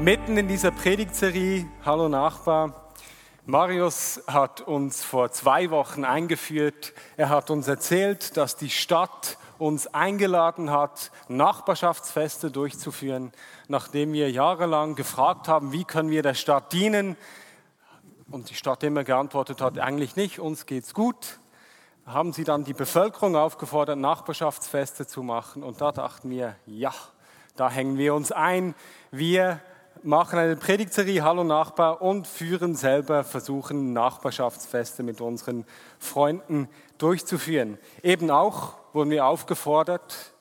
Mitten in dieser Predigtserie, Hallo Nachbar, Marius hat uns vor zwei Wochen eingeführt. Er hat uns erzählt, dass die Stadt uns eingeladen hat, Nachbarschaftsfeste durchzuführen, nachdem wir jahrelang gefragt haben, wie können wir der Stadt dienen, und die Stadt immer geantwortet hat, eigentlich nicht, uns geht's gut, haben sie dann die Bevölkerung aufgefordert, Nachbarschaftsfeste zu machen. Und da dachten wir, ja, da hängen wir uns ein. Wir machen eine Predigtserie Hallo Nachbar und führen selber, versuchen Nachbarschaftsfeste mit unseren Freunden durchzuführen. Eben auch wurden wir aufgefordert,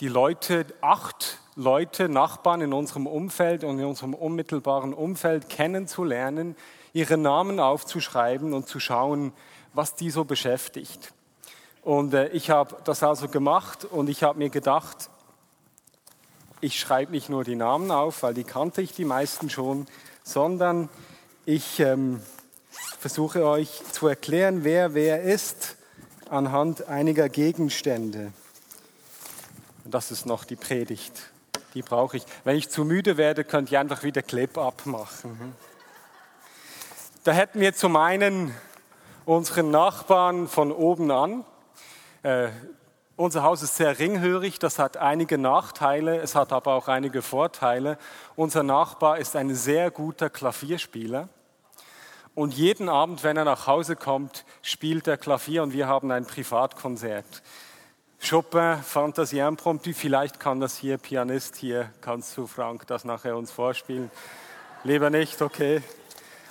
die Leute, acht Leute, Nachbarn in unserem Umfeld und in unserem unmittelbaren Umfeld kennenzulernen, ihre Namen aufzuschreiben und zu schauen, was die so beschäftigt. Und äh, ich habe das also gemacht und ich habe mir gedacht, ich schreibe nicht nur die Namen auf, weil die kannte ich die meisten schon, sondern ich ähm, versuche euch zu erklären, wer wer ist, anhand einiger Gegenstände. Das ist noch die Predigt. Die brauche ich. Wenn ich zu müde werde, könnt ihr einfach wieder Clip abmachen. Da hätten wir zum einen unseren Nachbarn von oben an. Äh, unser Haus ist sehr ringhörig, das hat einige Nachteile, es hat aber auch einige Vorteile. Unser Nachbar ist ein sehr guter Klavierspieler. Und jeden Abend, wenn er nach Hause kommt, spielt er Klavier und wir haben ein Privatkonzert. Chopin, Fantasie Impromptu, vielleicht kann das hier, Pianist hier, kannst du Frank das nachher uns vorspielen? Lieber nicht, okay.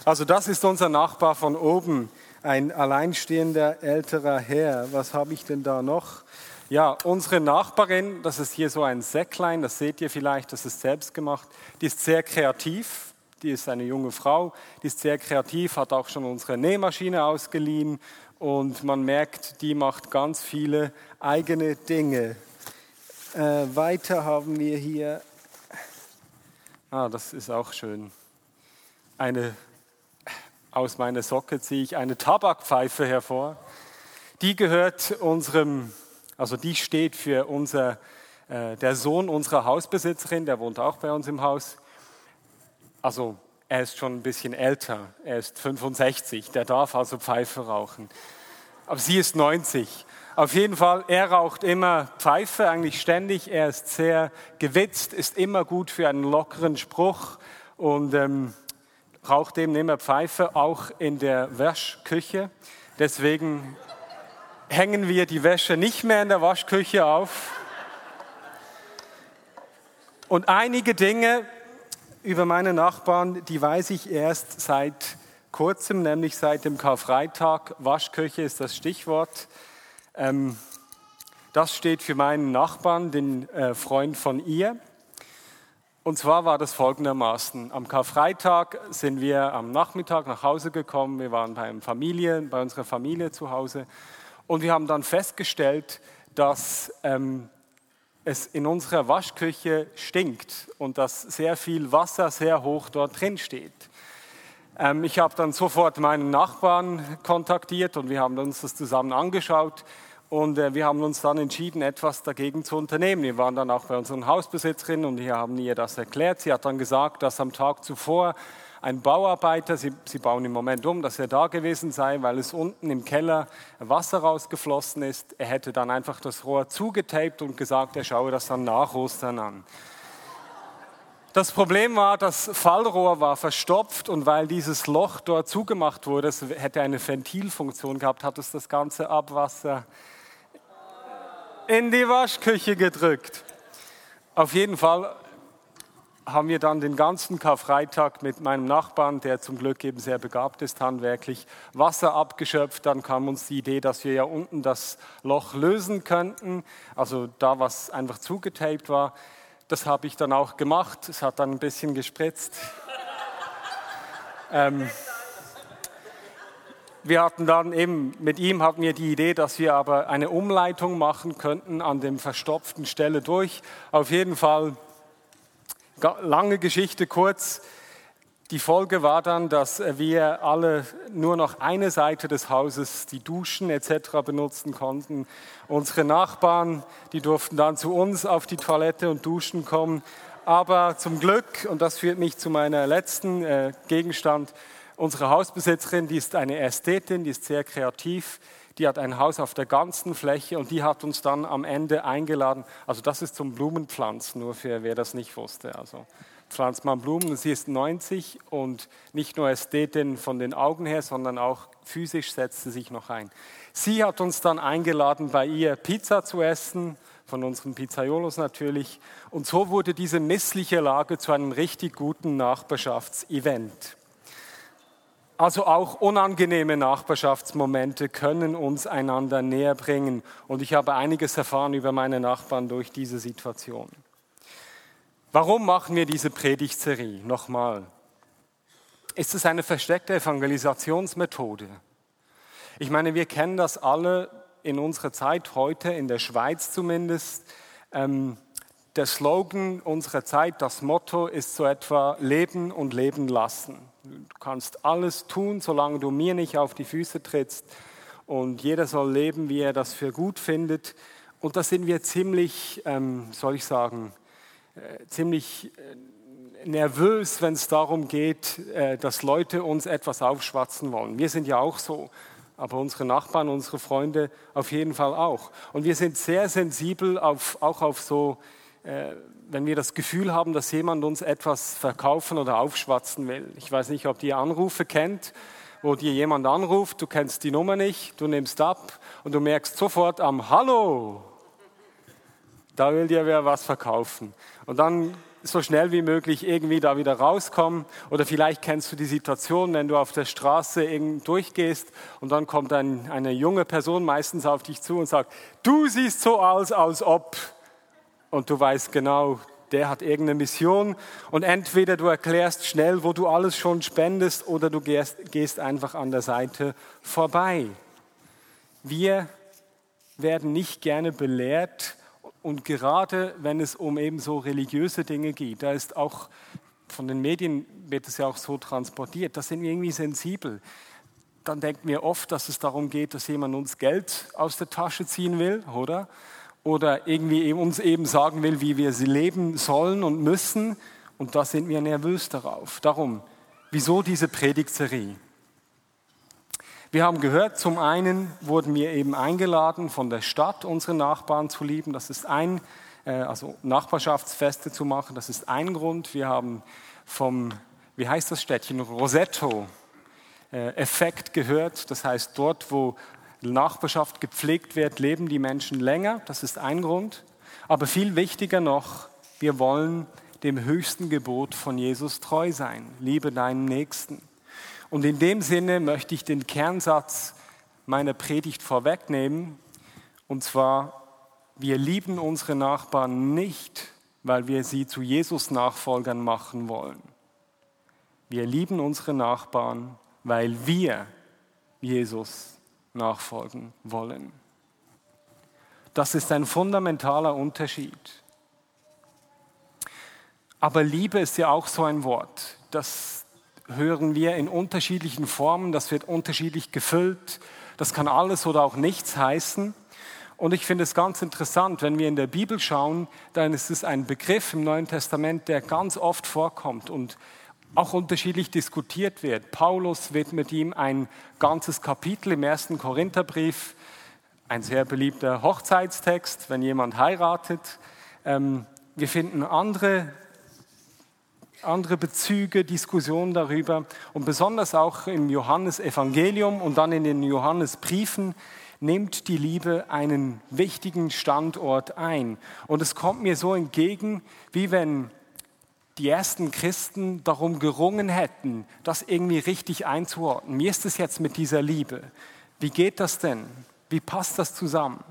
Also das ist unser Nachbar von oben, ein alleinstehender älterer Herr. Was habe ich denn da noch? Ja, unsere Nachbarin, das ist hier so ein Säcklein, das seht ihr vielleicht, das ist selbst gemacht. Die ist sehr kreativ, die ist eine junge Frau, die ist sehr kreativ, hat auch schon unsere Nähmaschine ausgeliehen und man merkt, die macht ganz viele eigene Dinge. Äh, weiter haben wir hier, ah, das ist auch schön, eine aus meiner Socke ziehe ich eine Tabakpfeife hervor. Die gehört unserem, also die steht für unser, äh, der Sohn unserer Hausbesitzerin, der wohnt auch bei uns im Haus. Also er ist schon ein bisschen älter, er ist 65, der darf also Pfeife rauchen. Aber sie ist 90. Auf jeden Fall, er raucht immer Pfeife, eigentlich ständig. Er ist sehr gewitzt, ist immer gut für einen lockeren Spruch und ähm, raucht eben immer Pfeife, auch in der Waschküche. Deswegen hängen wir die Wäsche nicht mehr in der Waschküche auf. Und einige Dinge über meine Nachbarn, die weiß ich erst seit kurzem, nämlich seit dem Karfreitag. Waschküche ist das Stichwort. Ähm, das steht für meinen Nachbarn, den äh, Freund von ihr. Und zwar war das folgendermaßen. Am Karfreitag sind wir am Nachmittag nach Hause gekommen. Wir waren bei, Familie, bei unserer Familie zu Hause. Und wir haben dann festgestellt, dass ähm, es in unserer Waschküche stinkt und dass sehr viel Wasser sehr hoch dort drin steht. Ähm, ich habe dann sofort meinen Nachbarn kontaktiert und wir haben uns das zusammen angeschaut. Und äh, wir haben uns dann entschieden, etwas dagegen zu unternehmen. Wir waren dann auch bei unseren Hausbesitzerinnen und wir haben ihr das erklärt. Sie hat dann gesagt, dass am Tag zuvor ein Bauarbeiter, sie, sie bauen im Moment um, dass er da gewesen sei, weil es unten im Keller Wasser rausgeflossen ist. Er hätte dann einfach das Rohr zugetaped und gesagt, er schaue das dann nach Ostern an. Das Problem war, das Fallrohr war verstopft und weil dieses Loch dort zugemacht wurde, es hätte eine Ventilfunktion gehabt, hat es das ganze Abwasser in die Waschküche gedrückt. Auf jeden Fall haben wir dann den ganzen Karfreitag mit meinem Nachbarn, der zum Glück eben sehr begabt ist handwerklich, Wasser abgeschöpft. Dann kam uns die Idee, dass wir ja unten das Loch lösen könnten, also da was einfach zugetaped war. Das habe ich dann auch gemacht. Es hat dann ein bisschen gespritzt. ähm, wir hatten dann eben, mit ihm hatten wir die Idee, dass wir aber eine Umleitung machen könnten an dem verstopften Stelle durch. Auf jeden Fall, lange Geschichte kurz. Die Folge war dann, dass wir alle nur noch eine Seite des Hauses, die Duschen etc. benutzen konnten. Unsere Nachbarn, die durften dann zu uns auf die Toilette und Duschen kommen. Aber zum Glück, und das führt mich zu meiner letzten äh, Gegenstand, Unsere Hausbesitzerin, die ist eine Ästhetin, die ist sehr kreativ, die hat ein Haus auf der ganzen Fläche und die hat uns dann am Ende eingeladen. Also das ist zum Blumenpflanzen, nur für wer das nicht wusste. Also pflanzt man Blumen. Sie ist 90 und nicht nur Ästhetin von den Augen her, sondern auch physisch setzt sie sich noch ein. Sie hat uns dann eingeladen, bei ihr Pizza zu essen, von unseren Pizzaiolos natürlich. Und so wurde diese missliche Lage zu einem richtig guten Nachbarschaftsevent. Also auch unangenehme Nachbarschaftsmomente können uns einander näher bringen. Und ich habe einiges erfahren über meine Nachbarn durch diese Situation. Warum machen wir diese Predigtserie? Nochmal. Ist es eine versteckte Evangelisationsmethode? Ich meine, wir kennen das alle in unserer Zeit heute, in der Schweiz zumindest. Ähm, der Slogan unserer Zeit, das Motto ist so etwa Leben und Leben lassen. Du kannst alles tun, solange du mir nicht auf die Füße trittst. Und jeder soll leben, wie er das für gut findet. Und da sind wir ziemlich, ähm, soll ich sagen, äh, ziemlich äh, nervös, wenn es darum geht, äh, dass Leute uns etwas aufschwatzen wollen. Wir sind ja auch so, aber unsere Nachbarn, unsere Freunde auf jeden Fall auch. Und wir sind sehr sensibel auf, auch auf so wenn wir das Gefühl haben, dass jemand uns etwas verkaufen oder aufschwatzen will. Ich weiß nicht, ob ihr Anrufe kennt, wo dir jemand anruft, du kennst die Nummer nicht, du nimmst ab und du merkst sofort am Hallo, da will dir wer was verkaufen. Und dann so schnell wie möglich irgendwie da wieder rauskommen. Oder vielleicht kennst du die Situation, wenn du auf der Straße durchgehst und dann kommt ein, eine junge Person meistens auf dich zu und sagt, du siehst so aus, als ob und du weißt genau, der hat irgendeine Mission und entweder du erklärst schnell, wo du alles schon spendest oder du gehst, gehst einfach an der Seite vorbei. Wir werden nicht gerne belehrt und gerade wenn es um eben so religiöse Dinge geht, da ist auch von den Medien wird es ja auch so transportiert, das sind wir irgendwie sensibel. Dann denken wir oft, dass es darum geht, dass jemand uns Geld aus der Tasche ziehen will, oder? Oder irgendwie uns eben sagen will, wie wir sie leben sollen und müssen. Und da sind wir nervös darauf. Darum, wieso diese Predigtserie? Wir haben gehört, zum einen wurden wir eben eingeladen von der Stadt, unsere Nachbarn zu lieben. Das ist ein, äh, also Nachbarschaftsfeste zu machen, das ist ein Grund. Wir haben vom, wie heißt das Städtchen, Rosetto, äh, Effekt gehört. Das heißt, dort, wo Nachbarschaft gepflegt wird, leben die Menschen länger. Das ist ein Grund. Aber viel wichtiger noch, wir wollen dem höchsten Gebot von Jesus treu sein. Liebe deinen Nächsten. Und in dem Sinne möchte ich den Kernsatz meiner Predigt vorwegnehmen. Und zwar, wir lieben unsere Nachbarn nicht, weil wir sie zu Jesus Nachfolgern machen wollen. Wir lieben unsere Nachbarn, weil wir Jesus nachfolgen wollen. Das ist ein fundamentaler Unterschied. Aber Liebe ist ja auch so ein Wort. Das hören wir in unterschiedlichen Formen, das wird unterschiedlich gefüllt. Das kann alles oder auch nichts heißen. Und ich finde es ganz interessant, wenn wir in der Bibel schauen, dann ist es ein Begriff im Neuen Testament, der ganz oft vorkommt und auch unterschiedlich diskutiert wird. Paulus widmet ihm ein ganzes Kapitel im ersten Korintherbrief, ein sehr beliebter Hochzeitstext, wenn jemand heiratet. Ähm, wir finden andere, andere Bezüge, Diskussionen darüber und besonders auch im Johannesevangelium und dann in den Johannesbriefen nimmt die Liebe einen wichtigen Standort ein. Und es kommt mir so entgegen, wie wenn die ersten Christen darum gerungen hätten, das irgendwie richtig einzuordnen. Wie ist es jetzt mit dieser Liebe? Wie geht das denn? Wie passt das zusammen?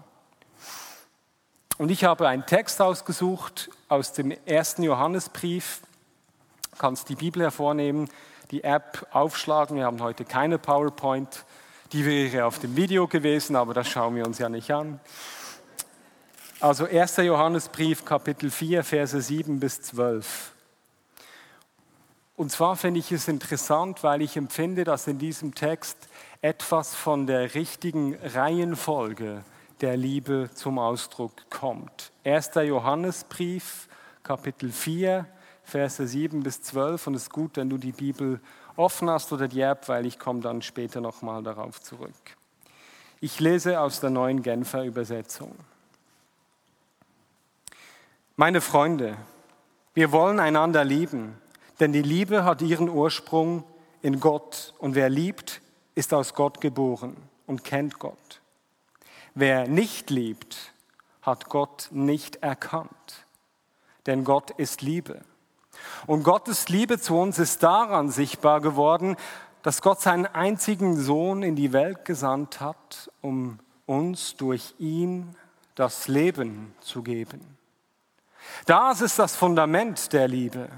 Und ich habe einen Text ausgesucht aus dem ersten Johannesbrief. Du kannst die Bibel hervornehmen, die App aufschlagen. Wir haben heute keine PowerPoint. Die wäre auf dem Video gewesen, aber das schauen wir uns ja nicht an. Also 1. Johannesbrief, Kapitel 4, Verse 7 bis 12. Und zwar finde ich es interessant, weil ich empfinde, dass in diesem Text etwas von der richtigen Reihenfolge der Liebe zum Ausdruck kommt. 1. Johannesbrief, Kapitel 4, Verse 7 bis 12. Und es ist gut, wenn du die Bibel offen hast oder die App, weil ich komme dann später nochmal darauf zurück. Ich lese aus der neuen Genfer Übersetzung. Meine Freunde, wir wollen einander lieben, denn die Liebe hat ihren Ursprung in Gott und wer liebt, ist aus Gott geboren und kennt Gott. Wer nicht liebt, hat Gott nicht erkannt, denn Gott ist Liebe. Und Gottes Liebe zu uns ist daran sichtbar geworden, dass Gott seinen einzigen Sohn in die Welt gesandt hat, um uns durch ihn das Leben zu geben. Das ist das Fundament der Liebe.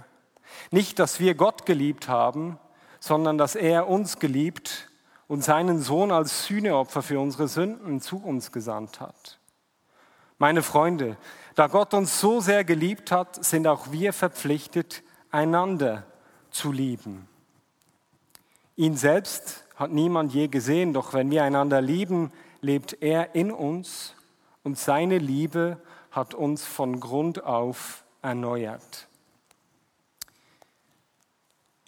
Nicht, dass wir Gott geliebt haben, sondern dass er uns geliebt und seinen Sohn als Sühneopfer für unsere Sünden zu uns gesandt hat. Meine Freunde, da Gott uns so sehr geliebt hat, sind auch wir verpflichtet, einander zu lieben. Ihn selbst hat niemand je gesehen, doch wenn wir einander lieben, lebt er in uns und seine Liebe hat uns von Grund auf erneuert.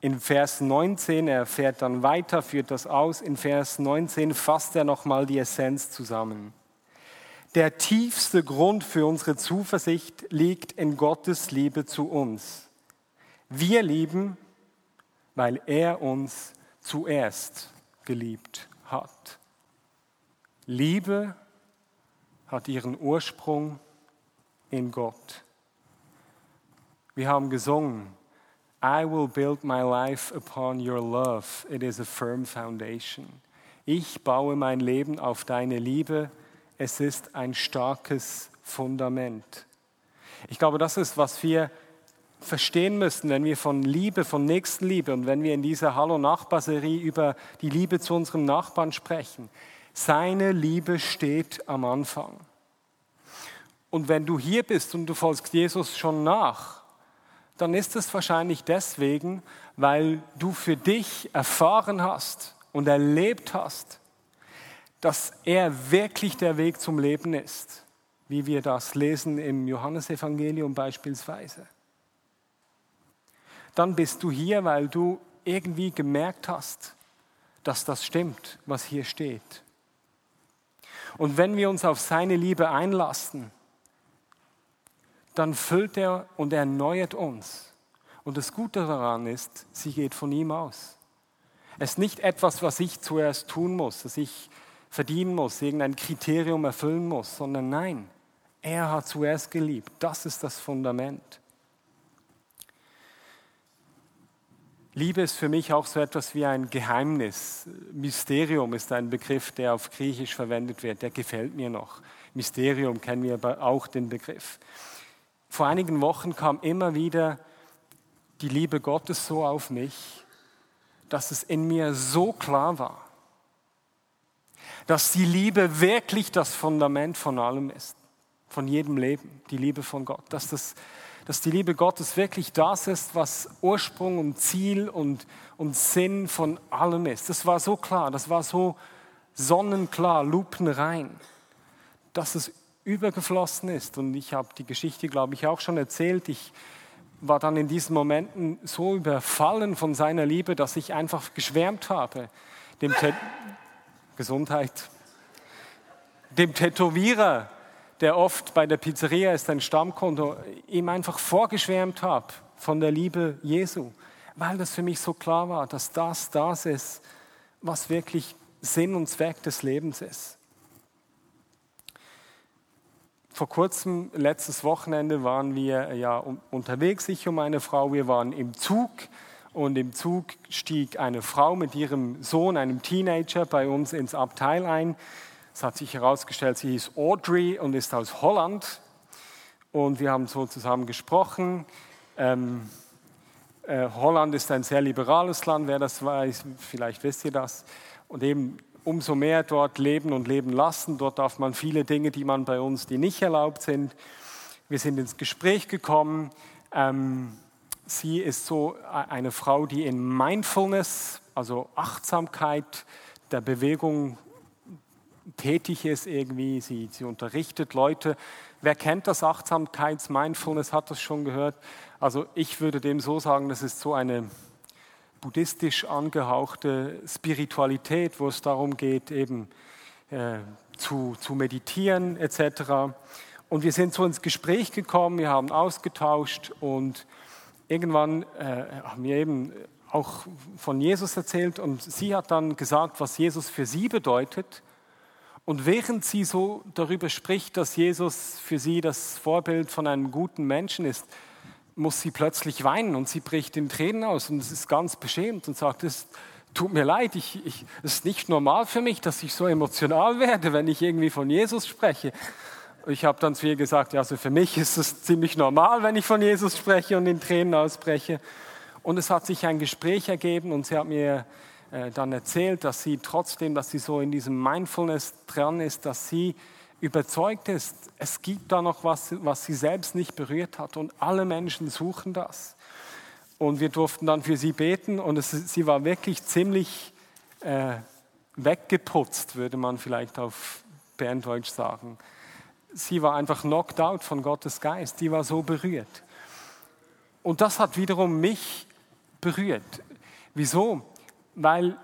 In Vers 19, er fährt dann weiter, führt das aus, in Vers 19 fasst er nochmal die Essenz zusammen. Der tiefste Grund für unsere Zuversicht liegt in Gottes Liebe zu uns. Wir lieben, weil er uns zuerst geliebt hat. Liebe hat ihren Ursprung in Gott. Wir haben gesungen, I will build my life upon your love. It is a firm foundation. Ich baue mein Leben auf deine Liebe. Es ist ein starkes Fundament. Ich glaube, das ist, was wir verstehen müssen, wenn wir von Liebe, von Nächstenliebe und wenn wir in dieser Hallo-Nachbar-Serie über die Liebe zu unserem Nachbarn sprechen. Seine Liebe steht am Anfang. Und wenn du hier bist und du folgst Jesus schon nach, dann ist es wahrscheinlich deswegen, weil du für dich erfahren hast und erlebt hast, dass er wirklich der Weg zum Leben ist, wie wir das lesen im Johannesevangelium beispielsweise. Dann bist du hier, weil du irgendwie gemerkt hast, dass das stimmt, was hier steht. Und wenn wir uns auf seine Liebe einlassen, dann füllt er und erneuert uns. Und das Gute daran ist, sie geht von ihm aus. Es ist nicht etwas, was ich zuerst tun muss, dass ich verdienen muss, irgendein Kriterium erfüllen muss, sondern nein, er hat zuerst geliebt. Das ist das Fundament. Liebe ist für mich auch so etwas wie ein Geheimnis. Mysterium ist ein Begriff, der auf Griechisch verwendet wird. Der gefällt mir noch. Mysterium kennen wir aber auch den Begriff vor einigen Wochen kam immer wieder die Liebe Gottes so auf mich, dass es in mir so klar war, dass die Liebe wirklich das Fundament von allem ist, von jedem Leben, die Liebe von Gott, dass, das, dass die Liebe Gottes wirklich das ist, was Ursprung und Ziel und, und Sinn von allem ist. Das war so klar, das war so sonnenklar, lupenrein, dass es übergeflossen ist. Und ich habe die Geschichte, glaube ich, auch schon erzählt. Ich war dann in diesen Momenten so überfallen von seiner Liebe, dass ich einfach geschwärmt habe. Dem Gesundheit. Dem Tätowierer, der oft bei der Pizzeria ist, ein Stammkonto, ihm einfach vorgeschwärmt habe von der Liebe Jesu, weil das für mich so klar war, dass das das ist, was wirklich Sinn und Zweck des Lebens ist vor kurzem, letztes Wochenende, waren wir ja unterwegs, ich und meine Frau. Wir waren im Zug und im Zug stieg eine Frau mit ihrem Sohn, einem Teenager, bei uns ins Abteil ein. Es hat sich herausgestellt, sie ist Audrey und ist aus Holland. und wir haben so zusammen gesprochen. Ähm, äh, Holland ist ein sehr liberales Land, wer das weiß, vielleicht wisst ihr das. Und eben umso mehr dort leben und leben lassen. Dort darf man viele Dinge, die man bei uns, die nicht erlaubt sind. Wir sind ins Gespräch gekommen. Ähm, sie ist so eine Frau, die in Mindfulness, also Achtsamkeit der Bewegung tätig ist irgendwie. Sie, sie unterrichtet Leute. Wer kennt das Achtsamkeits-Mindfulness, hat das schon gehört? Also ich würde dem so sagen, das ist so eine buddhistisch angehauchte Spiritualität, wo es darum geht, eben äh, zu, zu meditieren etc. Und wir sind so ins Gespräch gekommen, wir haben ausgetauscht und irgendwann äh, haben wir eben auch von Jesus erzählt und sie hat dann gesagt, was Jesus für sie bedeutet. Und während sie so darüber spricht, dass Jesus für sie das Vorbild von einem guten Menschen ist, muss sie plötzlich weinen und sie bricht in Tränen aus und ist ganz beschämt und sagt, es tut mir leid, ich, ich, es ist nicht normal für mich, dass ich so emotional werde, wenn ich irgendwie von Jesus spreche. Ich habe dann zu ihr gesagt, ja, also für mich ist es ziemlich normal, wenn ich von Jesus spreche und in Tränen ausbreche. Und es hat sich ein Gespräch ergeben und sie hat mir äh, dann erzählt, dass sie trotzdem, dass sie so in diesem Mindfulness dran ist, dass sie überzeugt ist, es gibt da noch was, was sie selbst nicht berührt hat und alle Menschen suchen das. Und wir durften dann für sie beten und es, sie war wirklich ziemlich äh, weggeputzt, würde man vielleicht auf Berndeutsch sagen. Sie war einfach knocked out von Gottes Geist, die war so berührt. Und das hat wiederum mich berührt. Wieso? Weil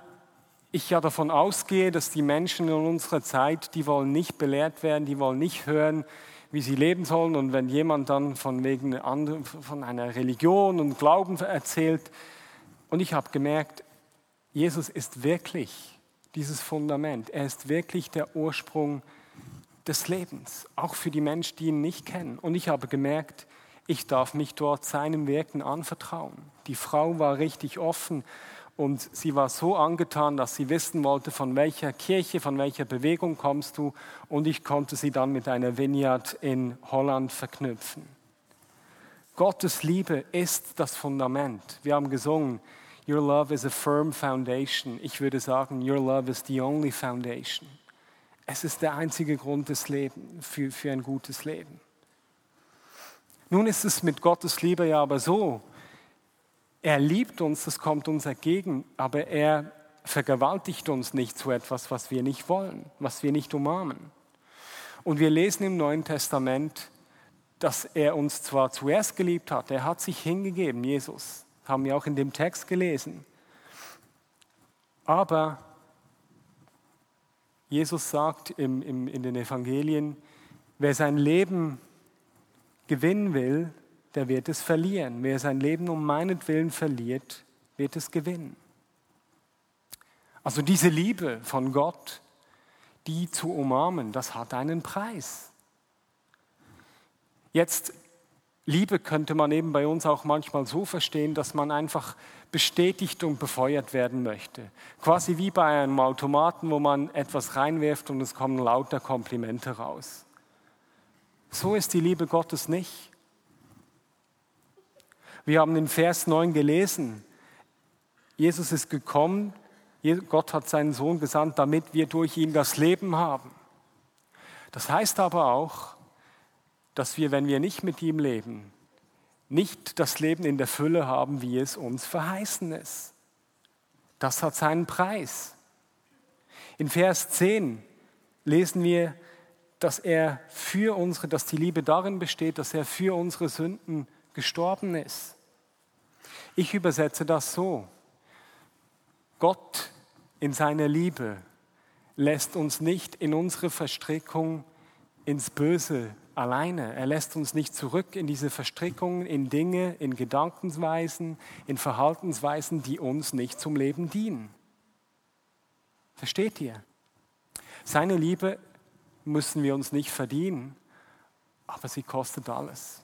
ich ja davon ausgehe, dass die Menschen in unserer Zeit, die wollen nicht belehrt werden, die wollen nicht hören, wie sie leben sollen. Und wenn jemand dann von, wegen von einer Religion und Glauben erzählt, und ich habe gemerkt, Jesus ist wirklich dieses Fundament. Er ist wirklich der Ursprung des Lebens, auch für die Menschen, die ihn nicht kennen. Und ich habe gemerkt, ich darf mich dort seinem Wirken anvertrauen. Die Frau war richtig offen und sie war so angetan, dass sie wissen wollte, von welcher Kirche, von welcher Bewegung kommst du. Und ich konnte sie dann mit einer Vineyard in Holland verknüpfen. Gottes Liebe ist das Fundament. Wir haben gesungen, Your love is a firm foundation. Ich würde sagen, Your love is the only foundation. Es ist der einzige Grund des Lebens, für, für ein gutes Leben. Nun ist es mit Gottes Liebe ja aber so, er liebt uns, das kommt uns entgegen, aber er vergewaltigt uns nicht zu etwas, was wir nicht wollen, was wir nicht umarmen. Und wir lesen im Neuen Testament, dass er uns zwar zuerst geliebt hat, er hat sich hingegeben, Jesus, haben wir auch in dem Text gelesen. Aber Jesus sagt im, im, in den Evangelien, wer sein Leben gewinnen will, der wird es verlieren. Wer sein Leben um meinetwillen verliert, wird es gewinnen. Also diese Liebe von Gott, die zu umarmen, das hat einen Preis. Jetzt, Liebe könnte man eben bei uns auch manchmal so verstehen, dass man einfach bestätigt und befeuert werden möchte. Quasi wie bei einem Automaten, wo man etwas reinwirft und es kommen lauter Komplimente raus. So ist die Liebe Gottes nicht. Wir haben in Vers 9 gelesen, Jesus ist gekommen, Gott hat seinen Sohn gesandt, damit wir durch ihn das Leben haben. Das heißt aber auch, dass wir, wenn wir nicht mit ihm leben, nicht das Leben in der Fülle haben, wie es uns verheißen ist. Das hat seinen Preis. In Vers 10 lesen wir, dass er für unsere, dass die Liebe darin besteht, dass er für unsere Sünden gestorben ist. Ich übersetze das so. Gott in seiner Liebe lässt uns nicht in unsere Verstrickung ins Böse alleine. Er lässt uns nicht zurück in diese Verstrickungen, in Dinge, in Gedankensweisen, in Verhaltensweisen, die uns nicht zum Leben dienen. Versteht ihr? Seine Liebe müssen wir uns nicht verdienen, aber sie kostet alles.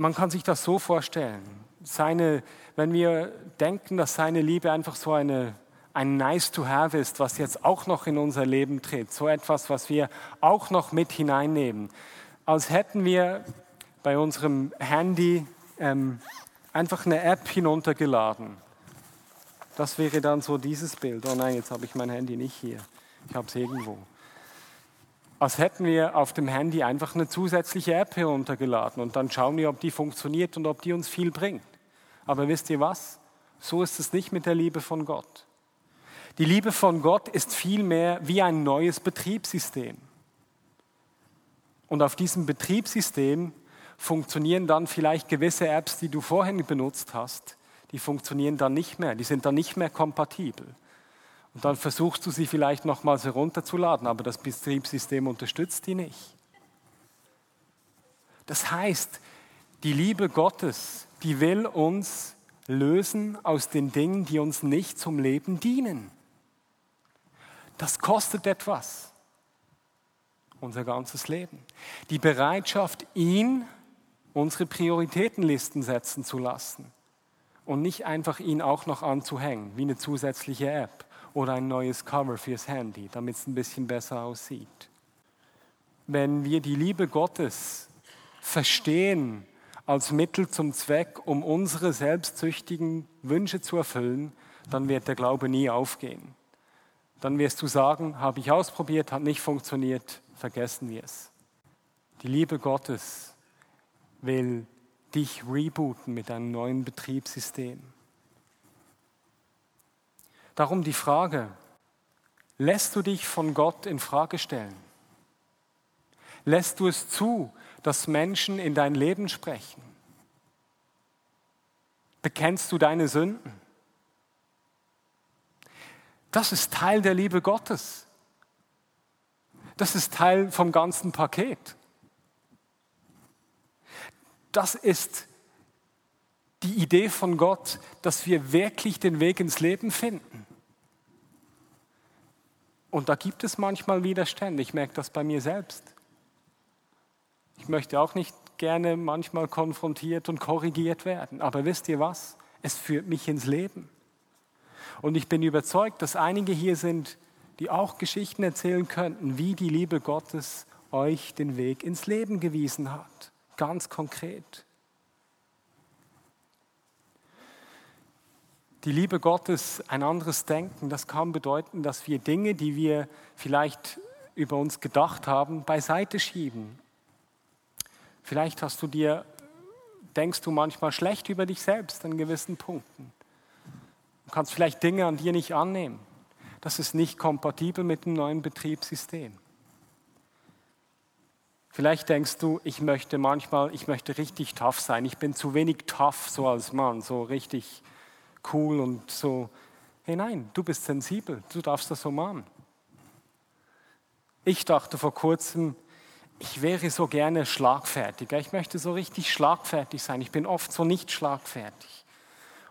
Man kann sich das so vorstellen. Seine, wenn wir denken, dass seine Liebe einfach so eine, ein Nice to Have ist, was jetzt auch noch in unser Leben tritt, so etwas, was wir auch noch mit hineinnehmen, als hätten wir bei unserem Handy ähm, einfach eine App hinuntergeladen. Das wäre dann so dieses Bild. Oh nein, jetzt habe ich mein Handy nicht hier. Ich habe es irgendwo. Als hätten wir auf dem Handy einfach eine zusätzliche App heruntergeladen und dann schauen wir, ob die funktioniert und ob die uns viel bringt. Aber wisst ihr was? So ist es nicht mit der Liebe von Gott. Die Liebe von Gott ist vielmehr wie ein neues Betriebssystem. Und auf diesem Betriebssystem funktionieren dann vielleicht gewisse Apps, die du vorhin benutzt hast, die funktionieren dann nicht mehr, die sind dann nicht mehr kompatibel. Und dann versuchst du sie vielleicht nochmals herunterzuladen, aber das Betriebssystem unterstützt die nicht. Das heißt, die Liebe Gottes, die will uns lösen aus den Dingen, die uns nicht zum Leben dienen. Das kostet etwas, unser ganzes Leben. Die Bereitschaft, ihn unsere Prioritätenlisten setzen zu lassen und nicht einfach ihn auch noch anzuhängen, wie eine zusätzliche App oder ein neues Cover fürs Handy, damit es ein bisschen besser aussieht. Wenn wir die Liebe Gottes verstehen als Mittel zum Zweck, um unsere selbstsüchtigen Wünsche zu erfüllen, dann wird der Glaube nie aufgehen. Dann wirst du sagen, habe ich ausprobiert, hat nicht funktioniert, vergessen wir es. Die Liebe Gottes will dich rebooten mit einem neuen Betriebssystem. Darum die Frage, lässt du dich von Gott in Frage stellen? Lässt du es zu, dass Menschen in dein Leben sprechen? Bekennst du deine Sünden? Das ist Teil der Liebe Gottes. Das ist Teil vom ganzen Paket. Das ist die Idee von Gott, dass wir wirklich den Weg ins Leben finden. Und da gibt es manchmal Widerstände. Ich merke das bei mir selbst. Ich möchte auch nicht gerne manchmal konfrontiert und korrigiert werden. Aber wisst ihr was? Es führt mich ins Leben. Und ich bin überzeugt, dass einige hier sind, die auch Geschichten erzählen könnten, wie die Liebe Gottes euch den Weg ins Leben gewiesen hat. Ganz konkret. Die Liebe Gottes, ein anderes Denken, das kann bedeuten, dass wir Dinge, die wir vielleicht über uns gedacht haben, beiseite schieben. Vielleicht hast du dir, denkst du manchmal schlecht über dich selbst an gewissen Punkten. Du kannst vielleicht Dinge an dir nicht annehmen. Das ist nicht kompatibel mit dem neuen Betriebssystem. Vielleicht denkst du, ich möchte manchmal, ich möchte richtig tough sein. Ich bin zu wenig tough so als Mann, so richtig cool und so. Hey nein, du bist sensibel, du darfst das so machen. Ich dachte vor kurzem, ich wäre so gerne schlagfertiger. Ich möchte so richtig schlagfertig sein. Ich bin oft so nicht schlagfertig.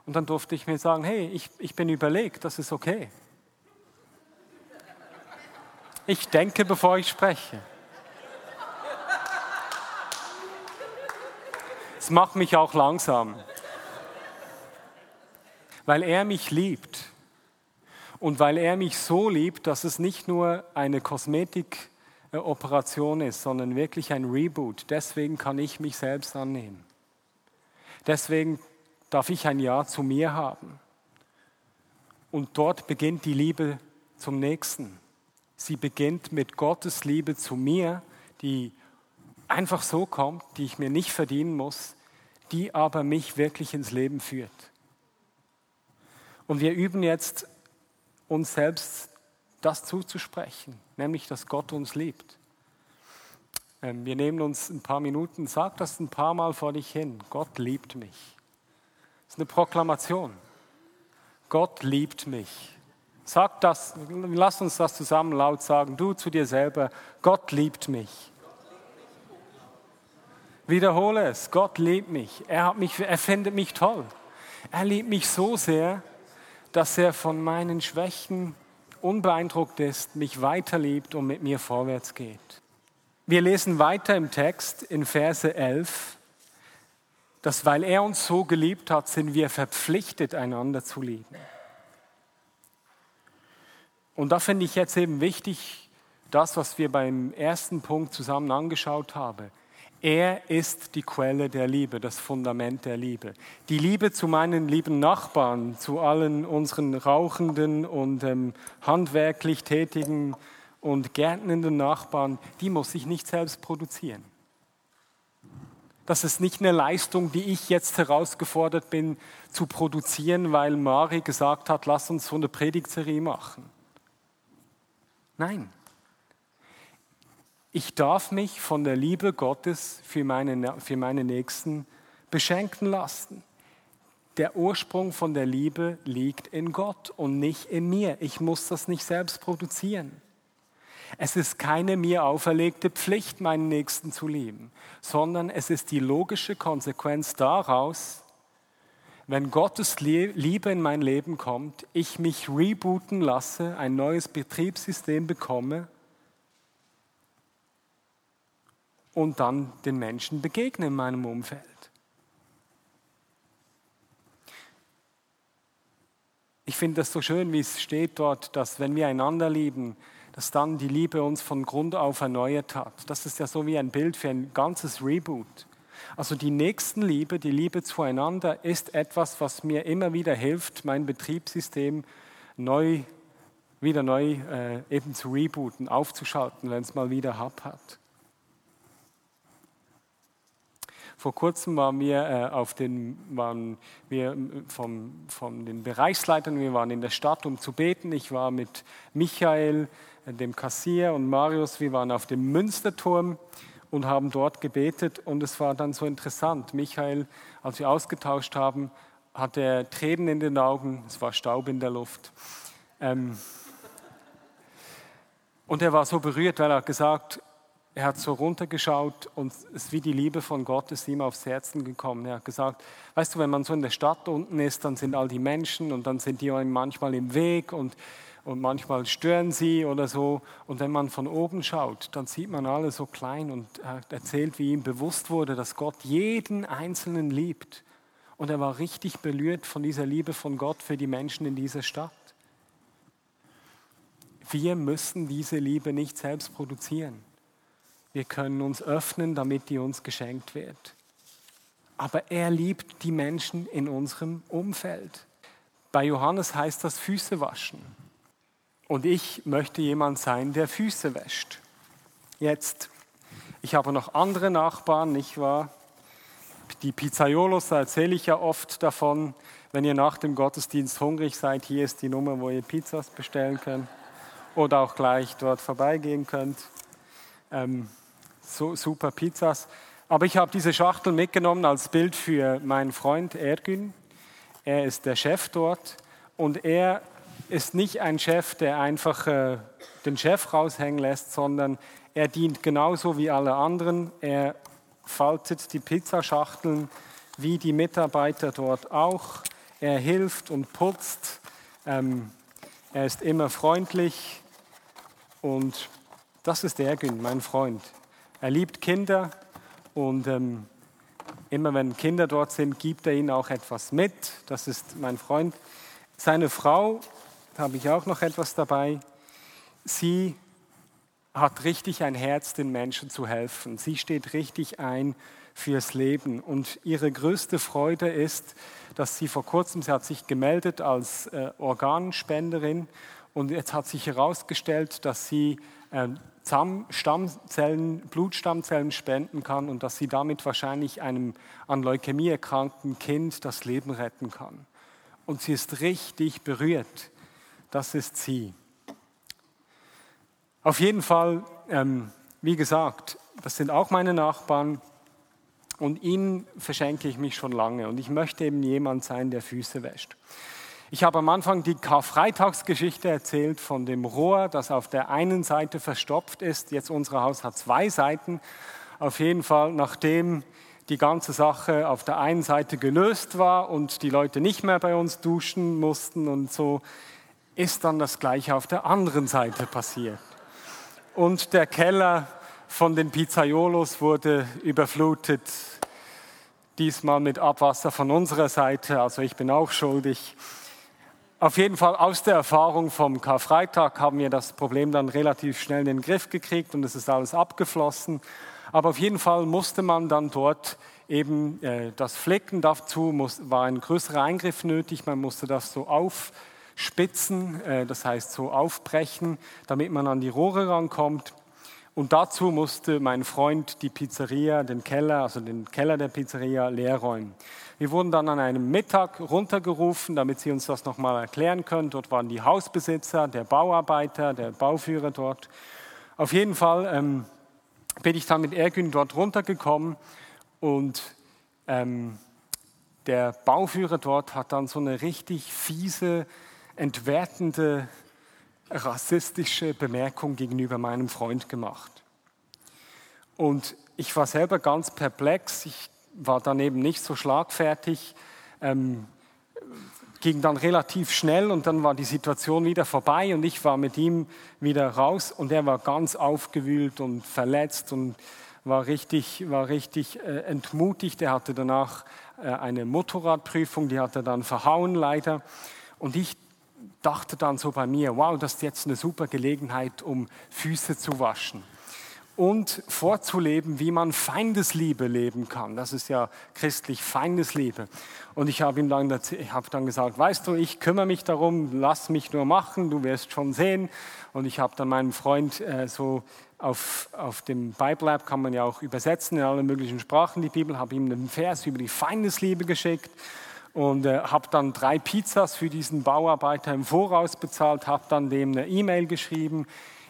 Und dann durfte ich mir sagen, hey, ich, ich bin überlegt, das ist okay. Ich denke, bevor ich spreche. Es macht mich auch langsam, weil er mich liebt und weil er mich so liebt, dass es nicht nur eine Kosmetikoperation ist, sondern wirklich ein Reboot. Deswegen kann ich mich selbst annehmen. Deswegen darf ich ein Ja zu mir haben. Und dort beginnt die Liebe zum Nächsten. Sie beginnt mit Gottes Liebe zu mir, die einfach so kommt, die ich mir nicht verdienen muss, die aber mich wirklich ins Leben führt. Und wir üben jetzt uns selbst das zuzusprechen, nämlich dass Gott uns liebt. Ähm, wir nehmen uns ein paar Minuten, sag das ein paar Mal vor dich hin. Gott liebt mich. Das ist eine Proklamation. Gott liebt mich. Sag das, lass uns das zusammen laut sagen. Du zu dir selber, Gott liebt mich. Wiederhole es. Gott liebt mich. Er, hat mich. er findet mich toll. Er liebt mich so sehr, dass er von meinen Schwächen unbeeindruckt ist, mich weiterliebt und mit mir vorwärts geht. Wir lesen weiter im Text in Verse 11, dass weil er uns so geliebt hat, sind wir verpflichtet, einander zu lieben. Und da finde ich jetzt eben wichtig, das, was wir beim ersten Punkt zusammen angeschaut haben. Er ist die Quelle der Liebe, das Fundament der Liebe. Die Liebe zu meinen lieben Nachbarn, zu allen unseren rauchenden und ähm, handwerklich tätigen und gärtnenden Nachbarn, die muss ich nicht selbst produzieren. Das ist nicht eine Leistung, die ich jetzt herausgefordert bin zu produzieren, weil Mari gesagt hat, lass uns so eine Predigtserie machen. Nein, ich darf mich von der Liebe Gottes für meine, für meine Nächsten beschenken lassen. Der Ursprung von der Liebe liegt in Gott und nicht in mir. Ich muss das nicht selbst produzieren. Es ist keine mir auferlegte Pflicht, meinen Nächsten zu lieben, sondern es ist die logische Konsequenz daraus, wenn Gottes Liebe in mein Leben kommt, ich mich rebooten lasse, ein neues Betriebssystem bekomme und dann den Menschen begegne in meinem Umfeld. Ich finde das so schön, wie es steht dort, dass wenn wir einander lieben, dass dann die Liebe uns von Grund auf erneuert hat. Das ist ja so wie ein Bild für ein ganzes Reboot. Also die Nächstenliebe, die Liebe zueinander ist etwas, was mir immer wieder hilft, mein Betriebssystem neu, wieder neu äh, eben zu rebooten, aufzuschalten, wenn es mal wieder Hub hat. Vor kurzem waren wir äh, auf den, waren wir äh, vom, von den Bereichsleitern, wir waren in der Stadt, um zu beten. Ich war mit Michael, äh, dem Kassier und Marius, wir waren auf dem Münsterturm und haben dort gebetet und es war dann so interessant. Michael, als wir ausgetauscht haben, hatte Tränen in den Augen, es war Staub in der Luft. Ähm, und er war so berührt, weil er gesagt er hat so runtergeschaut und es ist wie die Liebe von Gott ist ihm aufs Herzen gekommen. Er hat gesagt, weißt du, wenn man so in der Stadt unten ist, dann sind all die Menschen und dann sind die manchmal im Weg und, und manchmal stören sie oder so. Und wenn man von oben schaut, dann sieht man alle so klein und er erzählt, wie ihm bewusst wurde, dass Gott jeden Einzelnen liebt. Und er war richtig berührt von dieser Liebe von Gott für die Menschen in dieser Stadt. Wir müssen diese Liebe nicht selbst produzieren. Wir können uns öffnen, damit die uns geschenkt wird. Aber er liebt die Menschen in unserem Umfeld. Bei Johannes heißt das Füße waschen. Und ich möchte jemand sein, der Füße wäscht. Jetzt, ich habe noch andere Nachbarn, nicht wahr? Die Pizzaiolos, da erzähle ich ja oft davon. Wenn ihr nach dem Gottesdienst hungrig seid, hier ist die Nummer, wo ihr Pizzas bestellen könnt. Oder auch gleich dort vorbeigehen könnt. Ähm, so super Pizzas. Aber ich habe diese Schachtel mitgenommen als Bild für meinen Freund Ergün. Er ist der Chef dort und er ist nicht ein Chef, der einfach äh, den Chef raushängen lässt, sondern er dient genauso wie alle anderen. Er faltet die Pizzaschachteln wie die Mitarbeiter dort auch. Er hilft und putzt. Ähm, er ist immer freundlich und das ist Ergün, mein Freund. Er liebt Kinder und ähm, immer wenn Kinder dort sind, gibt er ihnen auch etwas mit. Das ist mein Freund. Seine Frau, da habe ich auch noch etwas dabei. Sie hat richtig ein Herz, den Menschen zu helfen. Sie steht richtig ein fürs Leben. Und ihre größte Freude ist, dass sie vor kurzem, sie hat sich gemeldet als äh, Organspenderin und jetzt hat sich herausgestellt, dass sie äh, Stammzellen, Blutstammzellen spenden kann und dass sie damit wahrscheinlich einem an Leukämie erkrankten Kind das Leben retten kann. Und sie ist richtig berührt. Das ist sie. Auf jeden Fall, ähm, wie gesagt, das sind auch meine Nachbarn und ihnen verschenke ich mich schon lange und ich möchte eben jemand sein, der Füße wäscht. Ich habe am Anfang die Karfreitagsgeschichte erzählt von dem Rohr, das auf der einen Seite verstopft ist. Jetzt unser Haus hat zwei Seiten. Auf jeden Fall, nachdem die ganze Sache auf der einen Seite gelöst war und die Leute nicht mehr bei uns duschen mussten und so, ist dann das gleiche auf der anderen Seite passiert. Und der Keller von den Pizzaiolos wurde überflutet, diesmal mit Abwasser von unserer Seite, also ich bin auch schuldig. Auf jeden Fall aus der Erfahrung vom Karfreitag haben wir das Problem dann relativ schnell in den Griff gekriegt und es ist alles abgeflossen. Aber auf jeden Fall musste man dann dort eben äh, das Flecken dazu, muss, war ein größerer Eingriff nötig. Man musste das so aufspitzen, äh, das heißt so aufbrechen, damit man an die Rohre rankommt. Und dazu musste mein Freund die Pizzeria, den Keller, also den Keller der Pizzeria leer räumen. Wir wurden dann an einem Mittag runtergerufen, damit Sie uns das nochmal erklären können. Dort waren die Hausbesitzer, der Bauarbeiter, der Bauführer dort. Auf jeden Fall ähm, bin ich dann mit Ergün dort runtergekommen und ähm, der Bauführer dort hat dann so eine richtig fiese, entwertende, rassistische Bemerkung gegenüber meinem Freund gemacht. Und ich war selber ganz perplex. Ich war dann eben nicht so schlagfertig, ähm, ging dann relativ schnell und dann war die Situation wieder vorbei und ich war mit ihm wieder raus und er war ganz aufgewühlt und verletzt und war richtig, war richtig äh, entmutigt. Er hatte danach äh, eine Motorradprüfung, die hat er dann verhauen leider. Und ich dachte dann so bei mir, wow, das ist jetzt eine super Gelegenheit, um Füße zu waschen und vorzuleben, wie man Feindesliebe leben kann. Das ist ja christlich Feindesliebe. Und ich habe ihm dann, ich habe dann gesagt, weißt du, ich kümmere mich darum, lass mich nur machen, du wirst schon sehen. Und ich habe dann meinem Freund äh, so auf, auf dem Bible App kann man ja auch übersetzen in alle möglichen Sprachen die Bibel, habe ihm einen Vers über die Feindesliebe geschickt und äh, habe dann drei Pizzas für diesen Bauarbeiter im Voraus bezahlt, habe dann dem eine E-Mail geschrieben,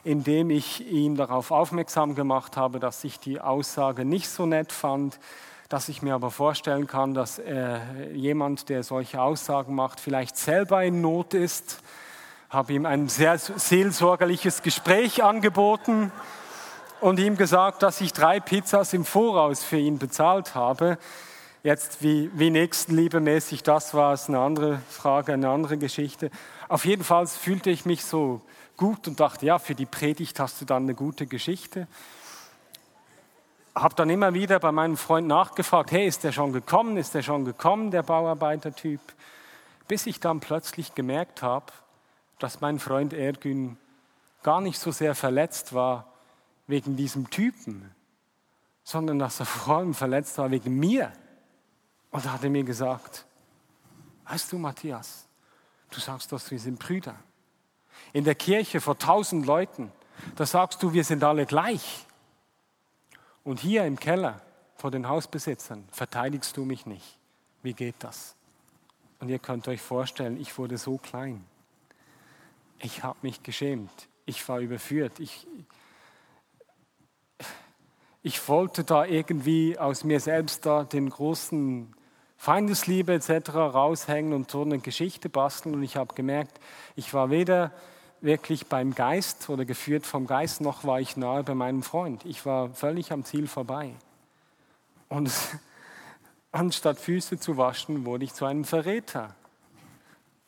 indem ich ihn darauf aufmerksam gemacht habe, dass ich die Aussage nicht so nett fand, dass ich mir aber vorstellen kann, dass äh, jemand, der solche Aussagen macht, vielleicht selber in Not ist. Habe ihm ein sehr seelsorgerliches Gespräch angeboten und ihm gesagt, dass ich drei Pizzas im Voraus für ihn bezahlt habe. Jetzt, wie, wie nächstenliebemäßig das war, ist eine andere Frage, eine andere Geschichte. Auf jeden Fall fühlte ich mich so gut und dachte, ja, für die Predigt hast du dann eine gute Geschichte. Habe dann immer wieder bei meinem Freund nachgefragt, hey, ist der schon gekommen, ist der schon gekommen, der Bauarbeitertyp? Bis ich dann plötzlich gemerkt habe, dass mein Freund Ergün gar nicht so sehr verletzt war wegen diesem Typen, sondern dass er vor allem verletzt war wegen mir. Und da hat er mir gesagt, weißt du, Matthias, du sagst doch, wir sind Brüder in der Kirche vor tausend Leuten, da sagst du, wir sind alle gleich. Und hier im Keller vor den Hausbesitzern verteidigst du mich nicht. Wie geht das? Und ihr könnt euch vorstellen, ich wurde so klein. Ich habe mich geschämt. Ich war überführt. Ich, ich wollte da irgendwie aus mir selbst da den großen Feindesliebe etc. raushängen und so eine Geschichte basteln. Und ich habe gemerkt, ich war weder wirklich beim Geist oder geführt vom Geist, noch war ich nahe bei meinem Freund. Ich war völlig am Ziel vorbei. Und anstatt Füße zu waschen, wurde ich zu einem Verräter.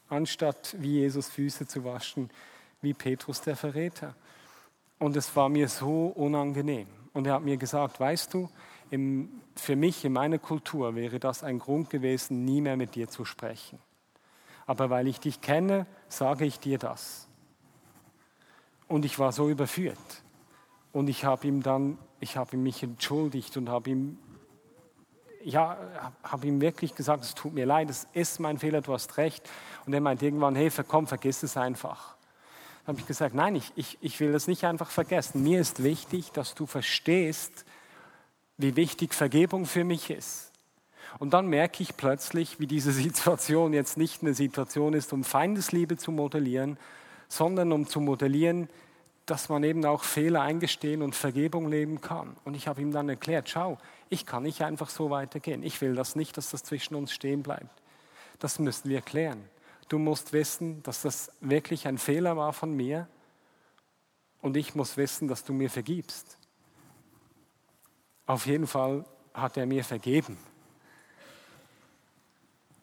Anstatt wie Jesus Füße zu waschen, wie Petrus der Verräter. Und es war mir so unangenehm. Und er hat mir gesagt, weißt du, im, für mich in meiner Kultur wäre das ein Grund gewesen, nie mehr mit dir zu sprechen. Aber weil ich dich kenne, sage ich dir das. Und ich war so überführt. Und ich habe ihm dann, ich habe mich entschuldigt und habe ihm, ja, habe ihm wirklich gesagt, es tut mir leid, es ist mein Fehler, du hast recht. Und er meint irgendwann, hey, komm, vergiss es einfach. Dann habe ich gesagt, nein, ich, ich, ich will das nicht einfach vergessen. Mir ist wichtig, dass du verstehst, wie wichtig Vergebung für mich ist. Und dann merke ich plötzlich, wie diese Situation jetzt nicht eine Situation ist, um Feindesliebe zu modellieren, sondern um zu modellieren, dass man eben auch Fehler eingestehen und Vergebung leben kann. Und ich habe ihm dann erklärt, schau, ich kann nicht einfach so weitergehen. Ich will das nicht, dass das zwischen uns stehen bleibt. Das müssen wir klären. Du musst wissen, dass das wirklich ein Fehler war von mir und ich muss wissen, dass du mir vergibst. Auf jeden Fall hat er mir vergeben.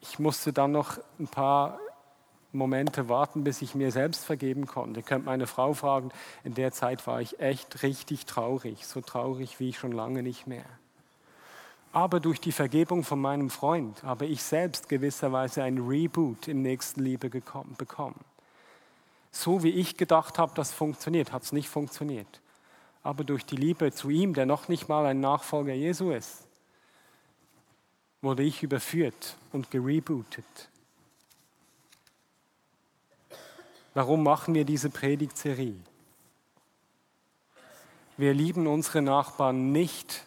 Ich musste dann noch ein paar Momente warten, bis ich mir selbst vergeben konnte. Ihr könnt meine Frau fragen, in der Zeit war ich echt richtig traurig, so traurig wie ich schon lange nicht mehr. Aber durch die Vergebung von meinem Freund habe ich selbst gewisserweise ein Reboot in Nächstenliebe bekommen. So wie ich gedacht habe, das funktioniert, hat es nicht funktioniert. aber durch die Liebe zu ihm, der noch nicht mal ein Nachfolger Jesu ist, wurde ich überführt und gerebootet. Warum machen wir diese Predigtserie? Wir lieben unsere Nachbarn nicht,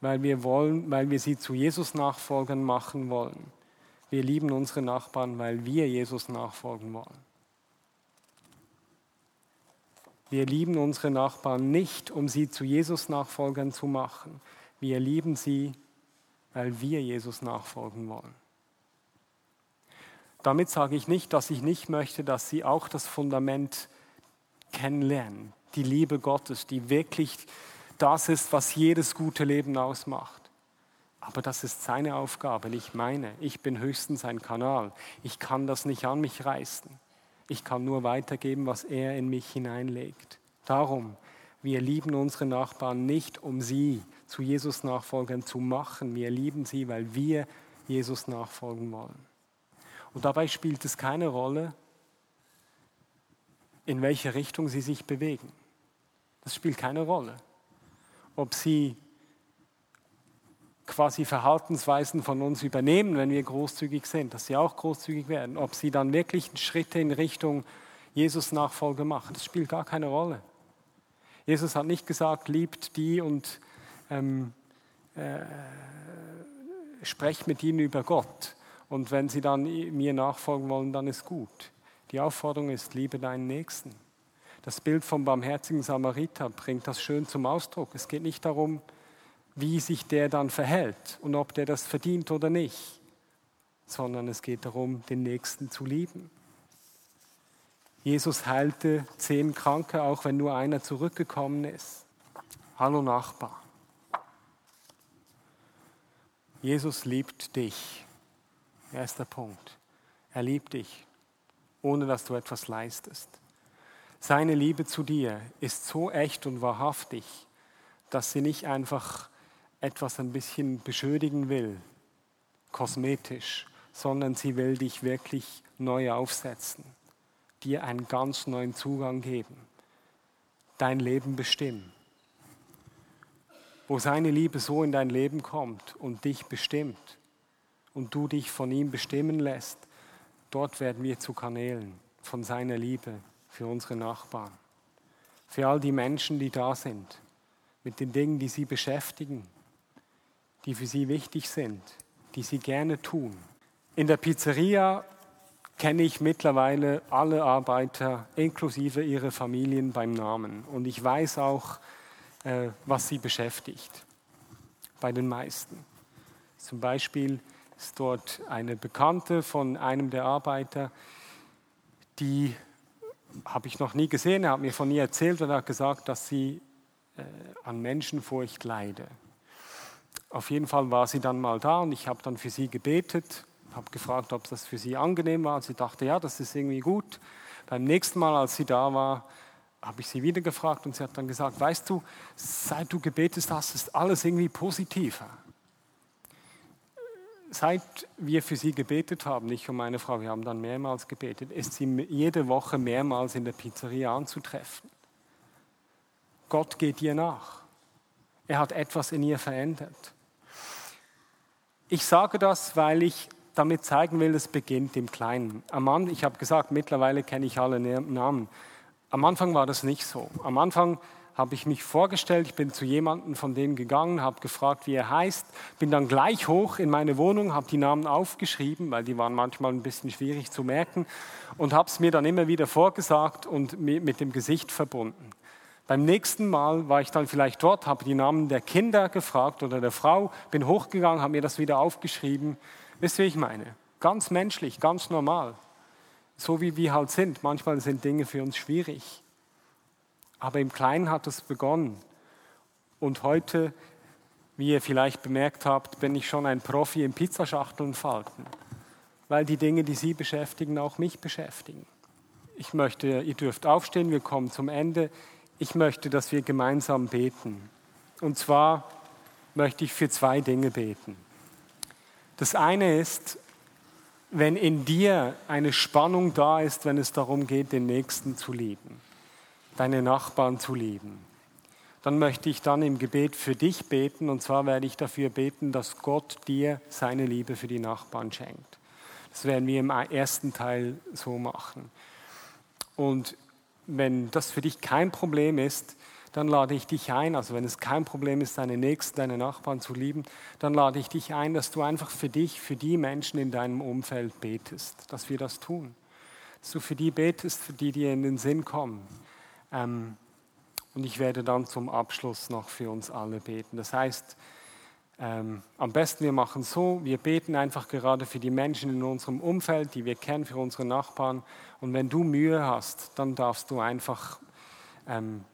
weil wir wollen, weil wir sie zu Jesus nachfolgen machen wollen. Wir lieben unsere Nachbarn, weil wir Jesus nachfolgen wollen. Wir lieben unsere Nachbarn nicht, um sie zu Jesus nachfolgern zu machen. Wir lieben sie, weil wir Jesus nachfolgen wollen. Damit sage ich nicht, dass ich nicht möchte, dass sie auch das Fundament kennenlernen, die Liebe Gottes, die wirklich das ist, was jedes gute Leben ausmacht. Aber das ist seine Aufgabe, nicht meine. Ich bin höchstens ein Kanal. Ich kann das nicht an mich reißen. Ich kann nur weitergeben, was er in mich hineinlegt. Darum, wir lieben unsere Nachbarn nicht, um sie zu Jesus nachfolgen zu machen. Wir lieben sie, weil wir Jesus nachfolgen wollen. Und dabei spielt es keine Rolle, in welche Richtung sie sich bewegen. Das spielt keine Rolle. Ob sie quasi Verhaltensweisen von uns übernehmen, wenn wir großzügig sind, dass sie auch großzügig werden. Ob sie dann wirklich Schritte in Richtung Jesus Nachfolge machen, das spielt gar keine Rolle. Jesus hat nicht gesagt, liebt die und ähm, äh, sprecht mit ihnen über Gott. Und wenn sie dann mir nachfolgen wollen, dann ist gut. Die Aufforderung ist, liebe deinen Nächsten. Das Bild vom barmherzigen Samariter bringt das schön zum Ausdruck. Es geht nicht darum, wie sich der dann verhält und ob der das verdient oder nicht, sondern es geht darum, den Nächsten zu lieben. Jesus heilte zehn Kranke, auch wenn nur einer zurückgekommen ist. Hallo Nachbar. Jesus liebt dich. Erster Punkt. Er liebt dich, ohne dass du etwas leistest. Seine Liebe zu dir ist so echt und wahrhaftig, dass sie nicht einfach etwas ein bisschen beschönigen will, kosmetisch, sondern sie will dich wirklich neu aufsetzen, dir einen ganz neuen Zugang geben, dein Leben bestimmen. Wo seine Liebe so in dein Leben kommt und dich bestimmt, und du dich von ihm bestimmen lässt, dort werden wir zu Kanälen von seiner Liebe für unsere Nachbarn, für all die Menschen, die da sind, mit den Dingen, die sie beschäftigen, die für sie wichtig sind, die sie gerne tun. In der Pizzeria kenne ich mittlerweile alle Arbeiter inklusive ihrer Familien beim Namen und ich weiß auch, äh, was sie beschäftigt, bei den meisten. Zum Beispiel ist dort eine Bekannte von einem der Arbeiter, die habe ich noch nie gesehen. Er hat mir von ihr erzählt und hat gesagt, dass sie äh, an Menschenfurcht leide. Auf jeden Fall war sie dann mal da und ich habe dann für sie gebetet, habe gefragt, ob das für sie angenehm war. Sie dachte, ja, das ist irgendwie gut. Beim nächsten Mal, als sie da war, habe ich sie wieder gefragt und sie hat dann gesagt, weißt du, seit du gebetet hast, ist alles irgendwie positiver seit wir für sie gebetet haben, ich und meine Frau, wir haben dann mehrmals gebetet, ist sie jede Woche mehrmals in der Pizzeria anzutreffen. Gott geht ihr nach. Er hat etwas in ihr verändert. Ich sage das, weil ich damit zeigen will, es beginnt im Kleinen. Am Anfang, ich habe gesagt, mittlerweile kenne ich alle Namen. Am Anfang war das nicht so. Am Anfang habe ich mich vorgestellt, ich bin zu jemandem von dem gegangen, habe gefragt, wie er heißt, bin dann gleich hoch in meine Wohnung, habe die Namen aufgeschrieben, weil die waren manchmal ein bisschen schwierig zu merken und habe es mir dann immer wieder vorgesagt und mit dem Gesicht verbunden. Beim nächsten Mal war ich dann vielleicht dort, habe die Namen der Kinder gefragt oder der Frau, bin hochgegangen, habe mir das wieder aufgeschrieben. Wisst ihr, wie ich meine? Ganz menschlich, ganz normal. So wie wir halt sind. Manchmal sind Dinge für uns schwierig. Aber im Kleinen hat es begonnen. Und heute, wie ihr vielleicht bemerkt habt, bin ich schon ein Profi im Pizzaschachteln falten, weil die Dinge, die Sie beschäftigen, auch mich beschäftigen. Ich möchte, ihr dürft aufstehen, wir kommen zum Ende. Ich möchte, dass wir gemeinsam beten. Und zwar möchte ich für zwei Dinge beten. Das eine ist, wenn in dir eine Spannung da ist, wenn es darum geht, den Nächsten zu lieben deine Nachbarn zu lieben. dann möchte ich dann im Gebet für dich beten. Und zwar werde ich dafür beten, dass Gott dir seine Liebe für die Nachbarn schenkt. Das werden wir im ersten Teil so machen. Und wenn das für dich kein Problem ist, dann lade ich dich ein, also wenn es kein Problem ist, deine Nächsten, deine Nachbarn zu lieben, dann lade ich dich ein, dass du einfach für dich, für die Menschen in deinem Umfeld betest, dass wir das tun. Dass du für die betest, für die dir in den Sinn kommen. Ähm, und ich werde dann zum Abschluss noch für uns alle beten. Das heißt, ähm, am besten wir machen so, wir beten einfach gerade für die Menschen in unserem Umfeld, die wir kennen, für unsere Nachbarn. Und wenn du Mühe hast, dann darfst du einfach ähm,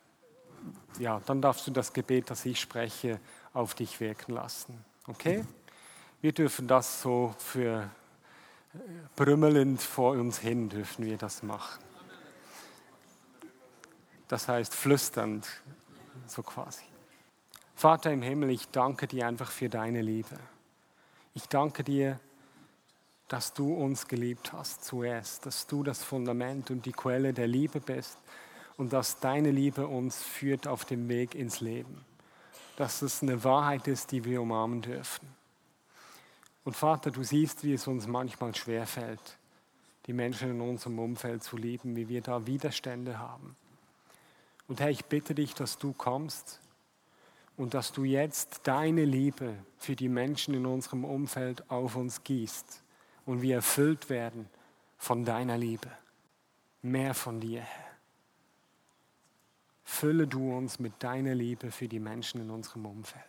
ja, dann darfst du das Gebet, das ich spreche, auf dich wirken lassen. Okay? Wir dürfen das so für äh, brümmelnd vor uns hin, dürfen wir das machen. Das heißt flüsternd, so quasi. Vater im Himmel, ich danke dir einfach für deine Liebe. Ich danke dir, dass du uns geliebt hast zuerst, dass du das Fundament und die Quelle der Liebe bist und dass deine Liebe uns führt auf dem Weg ins Leben. Dass es eine Wahrheit ist, die wir umarmen dürfen. Und Vater, du siehst, wie es uns manchmal schwerfällt, die Menschen in unserem Umfeld zu lieben, wie wir da Widerstände haben. Und Herr, ich bitte dich, dass du kommst und dass du jetzt deine Liebe für die Menschen in unserem Umfeld auf uns gießt und wir erfüllt werden von deiner Liebe. Mehr von dir, Herr. Fülle du uns mit deiner Liebe für die Menschen in unserem Umfeld.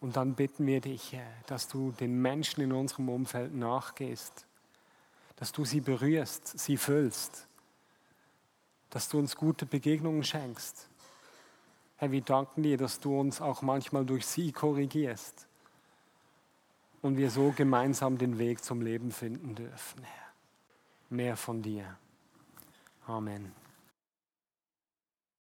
Und dann bitten wir dich, Herr, dass du den Menschen in unserem Umfeld nachgehst, dass du sie berührst, sie füllst, dass du uns gute Begegnungen schenkst. Herr, wir danken dir, dass du uns auch manchmal durch sie korrigierst und wir so gemeinsam den Weg zum Leben finden dürfen, Herr. Mehr von dir. Amen.